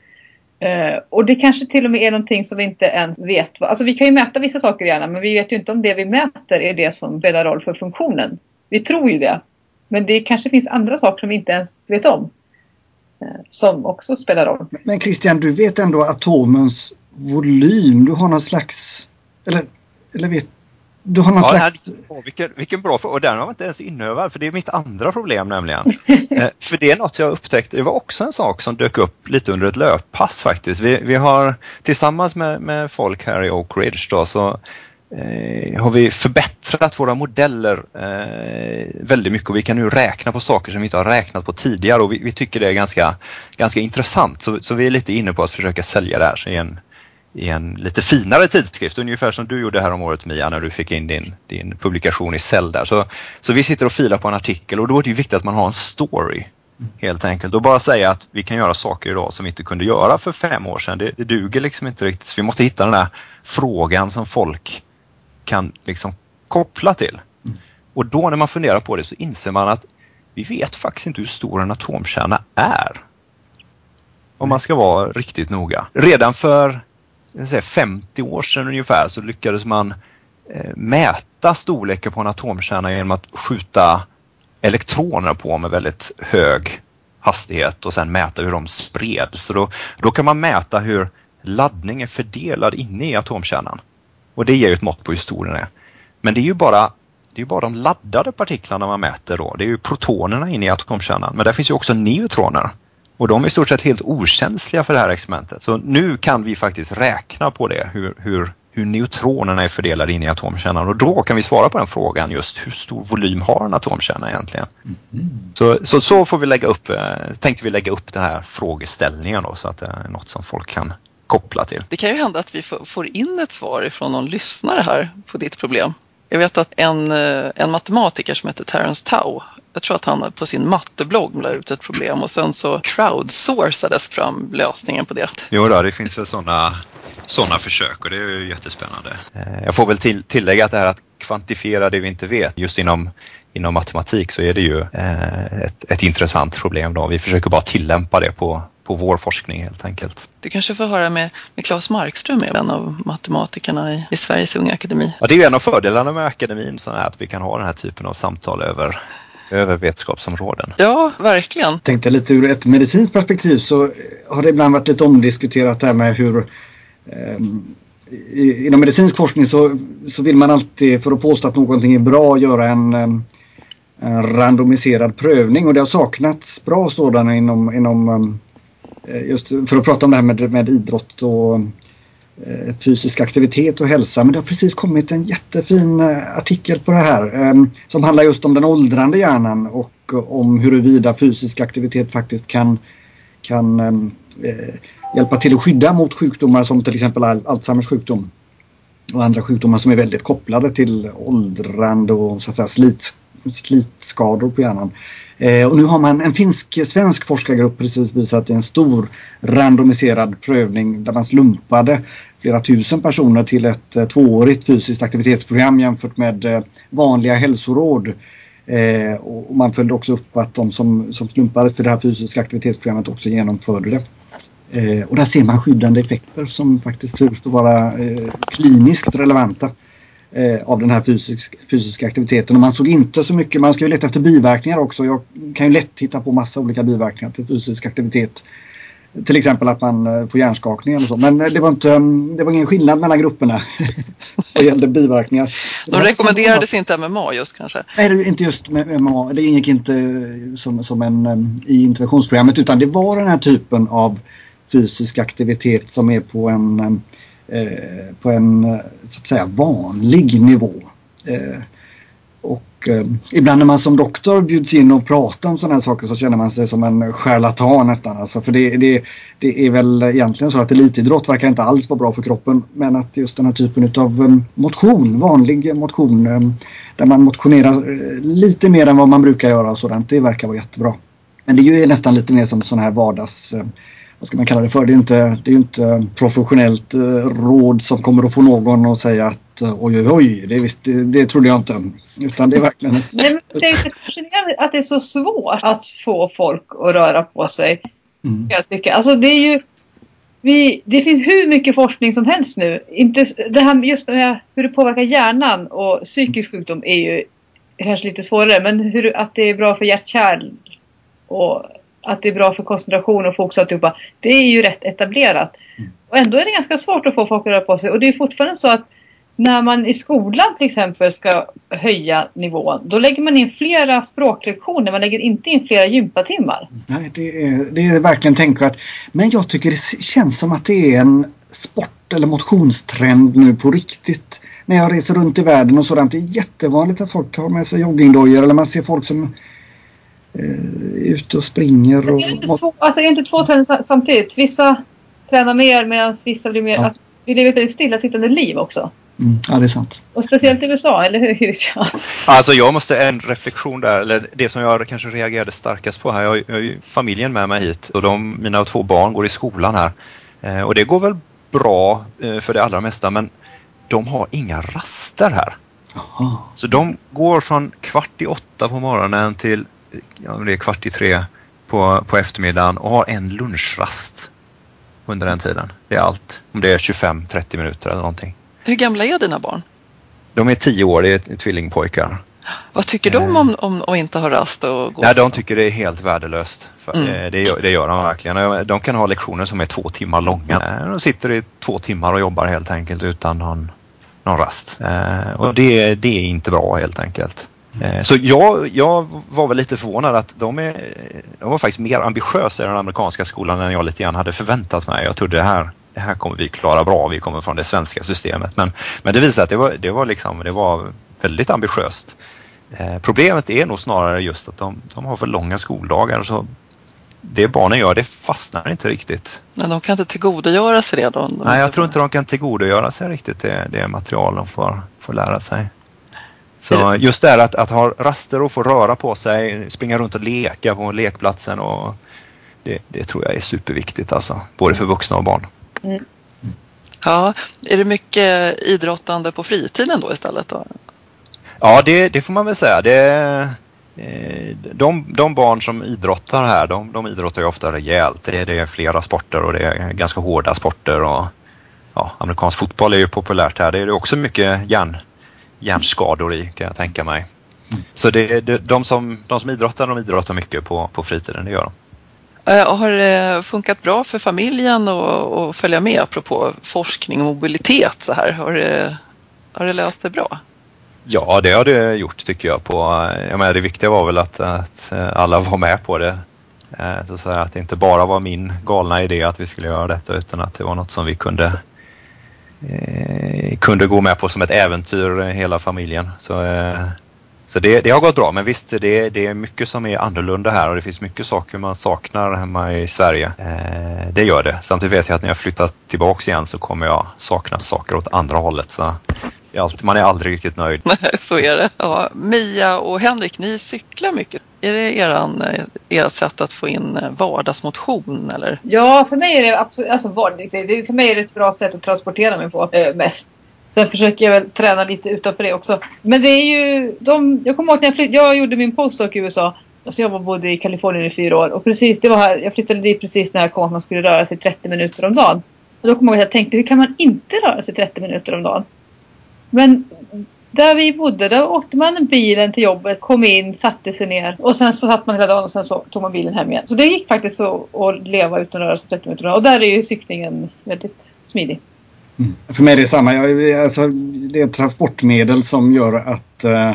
Uh, och det kanske till och med är någonting som vi inte ens vet. Alltså vi kan ju mäta vissa saker i hjärnan men vi vet ju inte om det vi mäter är det som spelar roll för funktionen. Vi tror ju det. Men det kanske finns andra saker som vi inte ens vet om. Uh, som också spelar roll. Men Christian, du vet ändå atomens volym. Du har någon slags... Eller, eller vet du har någon ja, slags... Här, vilken, vilken bra fråga. Och den har jag inte ens inövad för det är mitt andra problem nämligen. eh, för det är något jag upptäckte. Det var också en sak som dök upp lite under ett löppass faktiskt. Vi, vi har tillsammans med, med folk här i Oak Ridge då, så eh, Eh, har vi förbättrat våra modeller eh, väldigt mycket och vi kan nu räkna på saker som vi inte har räknat på tidigare och vi, vi tycker det är ganska, ganska intressant. Så, så vi är lite inne på att försöka sälja det här i en i en lite finare tidskrift, ungefär som du gjorde här om året Mia när du fick in din, din publikation i Cell där. Så, så vi sitter och filar på en artikel och då är det viktigt att man har en story helt enkelt. Och bara säga att vi kan göra saker idag som vi inte kunde göra för fem år sedan, det, det duger liksom inte riktigt. Så vi måste hitta den där frågan som folk kan liksom koppla till. Och då när man funderar på det så inser man att vi vet faktiskt inte hur stor en atomkärna är. Om man ska vara riktigt noga. Redan för säga, 50 år sedan ungefär så lyckades man eh, mäta storleken på en atomkärna genom att skjuta elektroner på med väldigt hög hastighet och sen mäta hur de spreds. Så då, då kan man mäta hur laddning är fördelad inne i atomkärnan. Och det ger ju ett mått på hur stor den är. Men det är ju bara, det är bara de laddade partiklarna man mäter då. Det är ju protonerna inne i atomkärnan. Men där finns ju också neutroner. Och de är i stort sett helt okänsliga för det här experimentet. Så nu kan vi faktiskt räkna på det, hur, hur, hur neutronerna är fördelade in i atomkärnan. Och då kan vi svara på den frågan just hur stor volym har en atomkärna egentligen? Mm. Så, så, så får vi lägga upp, eh, tänkte vi lägga upp den här frågeställningen då, så att det är något som folk kan koppla till. Det kan ju hända att vi får in ett svar ifrån någon lyssnare här på ditt problem. Jag vet att en, eh, en matematiker som heter Terence Tau jag tror att han på sin matteblogg la ut ett problem och sen så crowdsourcades fram lösningen på det. Jo då, det finns väl sådana sådana försök och det är ju jättespännande. Eh, jag får väl till, tillägga att det här att kvantifiera det vi inte vet, just inom, inom matematik så är det ju eh, ett, ett intressant problem. Då. Vi försöker bara tillämpa det på, på vår forskning helt enkelt. Du kanske får höra med, med Claes Markström, en av matematikerna i, i Sveriges Unga Akademi. Ja, det är ju en av fördelarna med akademin, så att vi kan ha den här typen av samtal över över vetenskapsområden. Ja, verkligen. Tänkte lite ur ett medicinskt perspektiv så har det ibland varit lite omdiskuterat det här med hur eh, inom medicinsk forskning så, så vill man alltid för att påstå att någonting är bra göra en, en randomiserad prövning och det har saknats bra sådana inom, inom eh, Eh, just för att prata om det här med, med idrott och Eh, fysisk aktivitet och hälsa. Men det har precis kommit en jättefin eh, artikel på det här eh, som handlar just om den åldrande hjärnan och om huruvida fysisk aktivitet faktiskt kan, kan eh, hjälpa till att skydda mot sjukdomar som till exempel Alzheimers sjukdom och andra sjukdomar som är väldigt kopplade till åldrande och så att säga, slit, slitskador på hjärnan. Eh, och nu har man en finsk-svensk forskargrupp precis visat en stor randomiserad prövning där man slumpade flera tusen personer till ett eh, tvåårigt fysiskt aktivitetsprogram jämfört med eh, vanliga hälsoråd. Eh, och man följde också upp att de som, som slumpades till det här fysiska aktivitetsprogrammet också genomförde det. Eh, och där ser man skyddande effekter som faktiskt ser ut att vara eh, kliniskt relevanta eh, av den här fysisk, fysiska aktiviteten. Och man såg inte så mycket, man ska ju leta efter biverkningar också. Jag kan ju lätt hitta på massa olika biverkningar till fysisk aktivitet. Till exempel att man eh, får hjärnskakning eller så. Men eh, det var, inte, mm, det var ingen skillnad mellan grupperna vad gällde biverkningar. De rekommenderades inte MMA just kanske? Nej, det inte just med MMA. Det ingick inte som, som en i interventionsprogrammet utan det var den här typen av fysisk aktivitet som är på en, eh, Eh, på en eh, så att säga vanlig nivå. Eh, och ibland när man som doktor bjuds in och pratar om sådana här saker så känner man sig som en charlatan nästan. Alltså, för det, det, det är väl egentligen så att elitidrott verkar inte alls vara bra för kroppen. Men att just den här typen av motion, vanlig motion, där man motionerar lite mer än vad man brukar göra och sådant, det verkar vara jättebra. Men det är ju nästan lite mer som sån här vardags... Vad ska man kalla det för? Det är inte, det är inte professionellt uh, råd som kommer att få någon att säga att oj oj oj, det, visst, det, det trodde jag inte. Utan det är verkligen... Nej, men det är fascinerande att det är så svårt att få folk att röra på sig. Mm. Jag tycker. Alltså det är ju... Vi, det finns hur mycket forskning som helst nu. Inte, det här just med hur det påverkar hjärnan och psykisk sjukdom är ju kanske lite svårare. Men hur, att det är bra för hjärt-kärl och att det är bra för koncentration och fokus och alltihopa. Det är ju rätt etablerat. Mm. Och ändå är det ganska svårt att få folk att röra på sig. Och det är fortfarande så att när man i skolan till exempel ska höja nivån, då lägger man in flera språklektioner. Man lägger inte in flera gympatimmar. Nej, det är, det är verkligen tänkvärt. Men jag tycker det känns som att det är en sport eller motionstrend nu på riktigt. När jag reser runt i världen och sådant. Det är jättevanligt att folk har med sig joggingdojor eller man ser folk som eh, är ute och springer. Och... Är, det inte två, alltså är inte två trender samtidigt? Vissa tränar mer medan vissa blir mer... Ja. vi lever ett stillasittande liv också. Mm, ja, det är sant. Och speciellt i USA, eller hur? Alltså jag måste, en reflektion där, eller det som jag kanske reagerade starkast på här. Jag, jag har ju familjen med mig hit och de, mina två barn går i skolan här. Eh, och det går väl bra eh, för det allra mesta men de har inga raster här. Aha. Så de går från kvart i åtta på morgonen till ja, det är kvart i tre på, på eftermiddagen och har en lunchrast under den tiden. Det är allt. Om det är 25-30 minuter eller någonting. Hur gamla är dina barn? De är tio år, det är tvillingpojkar. Vad tycker de om, eh. om att inte ha rast och gå? Nej, de tycker det är helt värdelöst. Mm. Eh, det, gör, det gör de verkligen. De kan ha lektioner som är två timmar långa. Eh, de sitter i två timmar och jobbar helt enkelt utan någon, någon rast. Och det, det är inte bra helt enkelt. Så jag, jag var väl lite förvånad att de, är, de var faktiskt mer ambitiösa i den amerikanska skolan än jag lite grann hade förväntat mig. Jag trodde det här det här kommer vi klara bra, vi kommer från det svenska systemet. Men, men det visar att det var, det var, liksom, det var väldigt ambitiöst. Eh, problemet är nog snarare just att de, de har för långa skoldagar. Så det barnen gör, det fastnar inte riktigt. Men de kan inte tillgodogöra sig det då? Nej, jag tror inte de kan tillgodogöra sig riktigt det, det material de får, får lära sig. Så just det här att, att ha raster och få röra på sig, springa runt och leka på lekplatsen och det, det tror jag är superviktigt alltså, både för vuxna och barn. Mm. Ja, är det mycket idrottande på fritiden då istället? Då? Ja, det, det får man väl säga. Det, eh, de, de, barn som idrottar här, de, de idrottar ju ofta rejält. Det, det är flera sporter och det är ganska hårda sporter. Och, ja, amerikansk fotboll är ju populärt här. Det är också mycket hjärn, hjärnskador i kan jag tänka mig. Mm. Så det, det, de, som, de som idrottar, de idrottar mycket på, på fritiden, det gör de. Eh, har det funkat bra för familjen att följa med apropå forskning och mobilitet så här? Har det, har det löst sig bra? Ja, det har det gjort tycker jag. På, jag menar, det viktiga var väl att, att alla var med på det. Eh, så att, säga, att det inte bara var min galna idé att vi skulle göra detta utan att det var något som vi kunde, eh, Eh, kunde gå med på som ett äventyr eh, hela familjen. Så, eh, så det, det, har gått bra, men visst det, det, är mycket som är annorlunda här och det finns mycket saker man saknar hemma i Sverige. Eh, det gör det. Samtidigt vet jag att när jag flyttar tillbaks igen så kommer jag sakna saker åt andra hållet. Så man är aldrig riktigt nöjd. Nej, så är det. Ja, Mia och Henrik, ni cyklar mycket. Är det eran, eh, ert sätt att få in eh, vardagsmotion? Eller? Ja, för mig är det absolut, alltså, för mig är det ett bra sätt att transportera mig på eh, mest. Sen försöker jag väl träna lite utanför det också. Men det är ju, de, jag kommer ihåg när jag flyttade, jag gjorde min postdoc i USA. Alltså jag bodde i Kalifornien i fyra år och precis, det var här, jag flyttade dit precis när jag kom att man skulle röra sig 30 minuter om dagen. Och då kommer jag ihåg att jag tänkte, hur kan man inte röra sig 30 minuter om dagen? Men där vi bodde, där åkte man bilen till jobbet, kom in, satte sig ner och sen så satt man hela dagen och sen så tog man bilen hem igen. Så det gick faktiskt att, att leva utan att röra sig 30 minuter om dagen. Och där är ju cyklingen väldigt smidig. Mm. För mig är det samma. Jag, alltså, det är ett transportmedel som gör att eh,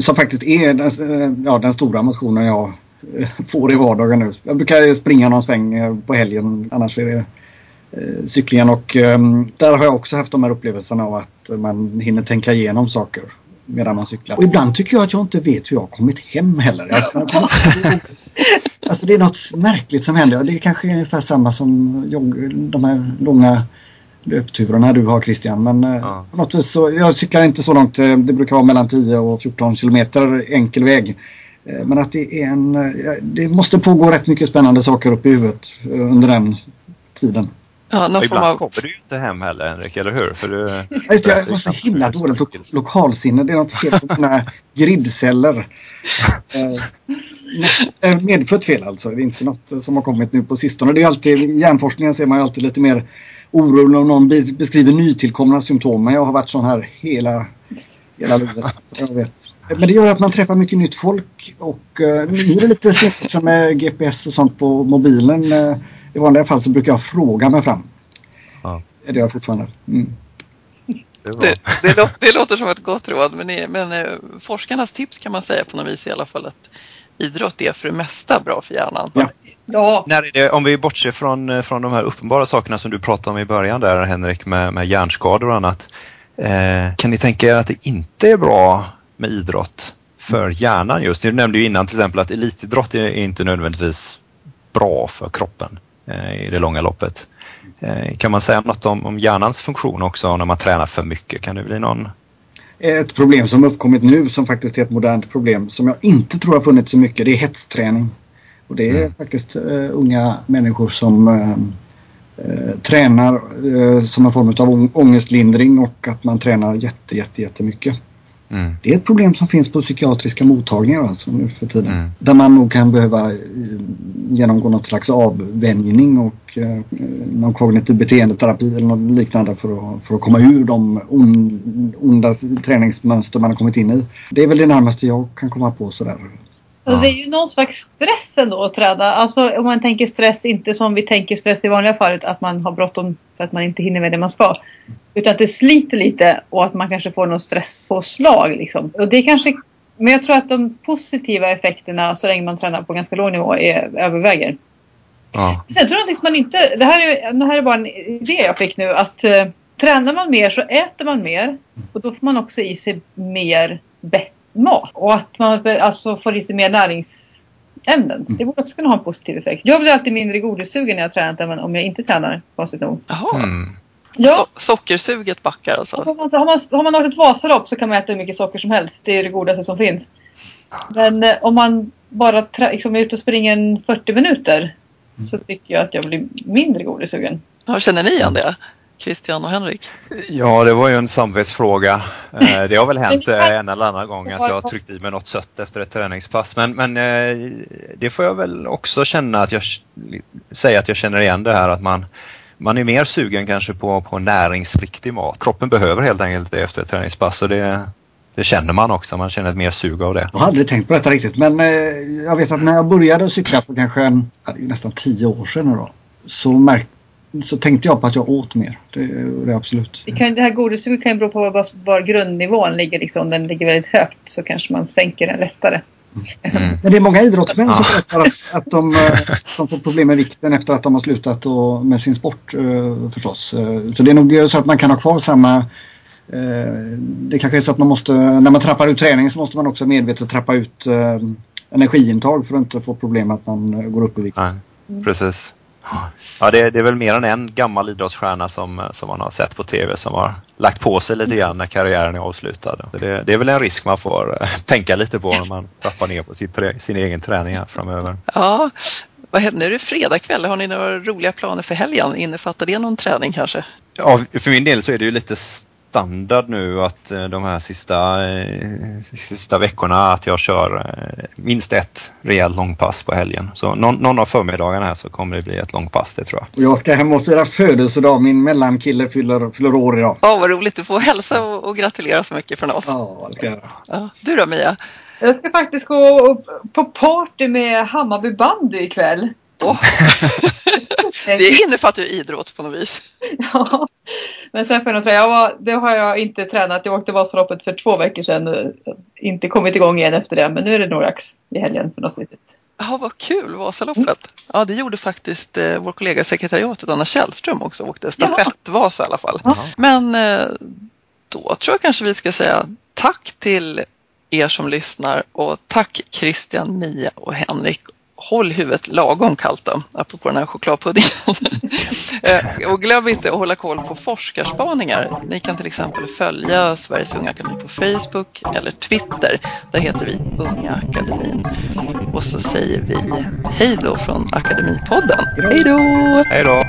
som faktiskt är den, eh, ja, den stora motionen jag eh, får i vardagen nu. Jag brukar springa någon sväng eh, på helgen. Annars är det cyklingen och eh, där har jag också haft de här upplevelserna av att man hinner tänka igenom saker medan man cyklar. Och ibland tycker jag att jag inte vet hur jag har kommit hem heller. Alltså, alltså det är något märkligt som händer. Det är kanske ungefär samma som de här långa löpturerna du har Christian. Men ja. på något vis så, jag cyklar inte så långt. Det brukar vara mellan 10 och 14 kilometer enkel väg. Men att det är en... Det måste pågå rätt mycket spännande saker upp i huvudet under den tiden. Ja, någon ibland av... kommer du ju inte hem heller Henrik, eller hur? För du, Just, jag har så himla dåligt lo lokalsinne. Det är något fel på mina gridceller. eh, medfött fel alltså. Det är inte något som har kommit nu på sistone. Det är alltid, I hjärnforskningen ser man ju alltid lite mer oro om någon beskriver nytillkomna symptom. Men jag har varit sån här hela, hela livet. Jag vet. Men det gör att man träffar mycket nytt folk och nu är det lite svårt med GPS och sånt på mobilen. Uh, i vanliga fall så brukar jag fråga mig fram. Ja. Det gör jag fortfarande. Mm. Det, det, det, låter, det, låter som ett gott råd men, men eh, forskarnas tips kan man säga på något vis i alla fall att idrott är för det mesta bra för hjärnan. Ja. ja. När är det, om vi bortser från, eh, från de här uppenbara sakerna som du pratade om i början där Henrik med, med hjärnskador och annat. Eh, kan ni tänka er att det inte är bra med idrott för hjärnan just? Du nämnde ju innan till exempel att elitidrott är inte nödvändigtvis bra för kroppen. Eh, i det långa loppet. Eh, kan man säga något om, om hjärnans funktion också när man tränar för mycket? Kan det bli någon ett problem som uppkommit nu som faktiskt är ett modernt problem som jag inte tror har funnits så mycket. Det är hetsträning. Och det är mm. faktiskt uh, unga människor som uh, uh, tränar som en form av ångestlindring och att man tränar jätte, jätte, jättemycket. Mm. Det är ett problem som finns på psykiatriska mottagningar alltså nu för tiden. Mm. Där man nog kan behöva eh, genomgå något slags avvänjning och eh, någon kognitiv beteendeterapi eller något liknande för att, för att komma ur de on, onda träningsmönster man har kommit in i. Det är väl det närmaste jag kan komma på sådär. Alltså det är ju någon slags stress ändå att träna. Alltså om man tänker stress inte som vi tänker stress i vanliga fallet att man har bråttom för att man inte hinner med det man ska. Utan att det sliter lite och att man kanske får något stresspåslag. Liksom. Och det kanske, men jag tror att de positiva effekterna så länge man tränar på ganska låg nivå är, överväger. Ja. Sen tror jag att man inte, det här, är, det här är bara en idé jag fick nu att uh, tränar man mer så äter man mer och då får man också i sig mer mat. Och att man alltså får i sig mer näringsämnen. Det borde också kunna ha en positiv effekt. Jag blir alltid mindre godissugen när jag tränar än om jag inte tränar, konstigt nog. Jaha. Mm. Ja. So sockersuget backar alltså? Har man, har, man, har man ett Vasalopp så kan man äta hur mycket socker som helst. Det är det godaste som finns. Men eh, om man bara liksom, är ute och springer 40 minuter mm. så tycker jag att jag blir mindre godissugen. Ja, känner ni igen det? Christian och Henrik? Ja, det var ju en samvetsfråga. Eh, det har väl hänt eh, en eller annan gång att jag har tryckt i mig något sött efter ett träningspass. Men, men eh, det får jag väl också känna att jag säger att jag känner igen det här att man man är mer sugen kanske på, på näringsriktig mat. Kroppen behöver helt enkelt det efter ett träningspass och det, det känner man också. Man känner ett mer sug av det. Jag har aldrig tänkt på detta riktigt men eh, jag vet att när jag började cykla för kanske en, nästan tio år sedan då, så, märk, så tänkte jag på att jag åt mer. Det, det är absolut. Det, kan, det här godissuget kan ju bero på var, var grundnivån ligger. Liksom. Om den ligger väldigt högt så kanske man sänker den lättare. Mm. Men det är många idrottsmän som berättar att, att de, eh, de får problem med vikten efter att de har slutat och, med sin sport eh, förstås. Eh, så det är nog så att man kan ha kvar samma det kanske är så att man måste, när man trappar ut träning så måste man också medvetet trappa ut energiintag för att inte få problem att man går upp i vikt. Nej, precis. Ja, det är, det är väl mer än en gammal idrottsstjärna som, som man har sett på tv som har lagt på sig lite grann när karriären är avslutad. Det, det är väl en risk man får äh, tänka lite på när man trappar ner på sin, sin egen träning här framöver. Ja, vad händer? Nu är det fredag kväll. Har ni några roliga planer för helgen? Innefattar det någon träning kanske? Ja, för min del så är det ju lite standard nu att eh, de här sista, eh, sista veckorna att jag kör eh, minst ett rejält långpass på helgen. Så någon, någon av förmiddagarna här så kommer det bli ett långpass det tror jag. Jag ska hem och fira födelsedag. Min mellankille fyller, fyller år idag. Ja, vad roligt. Du får hälsa och, och gratulera så mycket från oss. Ja, det ska jag ja. Du då Mia? Jag ska faktiskt gå på party med Hammarby bandy ikväll. Oh. det innefattar ju idrott på något vis. Ja, men sen får jag säga, jag det har jag inte tränat. Jag åkte Vasaloppet för två veckor sedan och inte kommit igång igen efter det. Men nu är det nog dags i helgen för något litet Ja, vad kul, Vasaloppet. Ja, det gjorde faktiskt eh, vår kollega i sekretariatet, Anna Källström också, åkte stafettvasa i alla fall. Ja. Men eh, då tror jag kanske vi ska säga tack till er som lyssnar och tack Christian, Mia och Henrik. Håll huvudet lagom kallt då, apropå den här chokladpuddingen. Eh, och glöm inte att hålla koll på forskarspaningar. Ni kan till exempel följa Sveriges Unga Akademi på Facebook eller Twitter. Där heter vi Unga Akademin. Och så säger vi hej då från Akademipodden. Hej då! Hej då!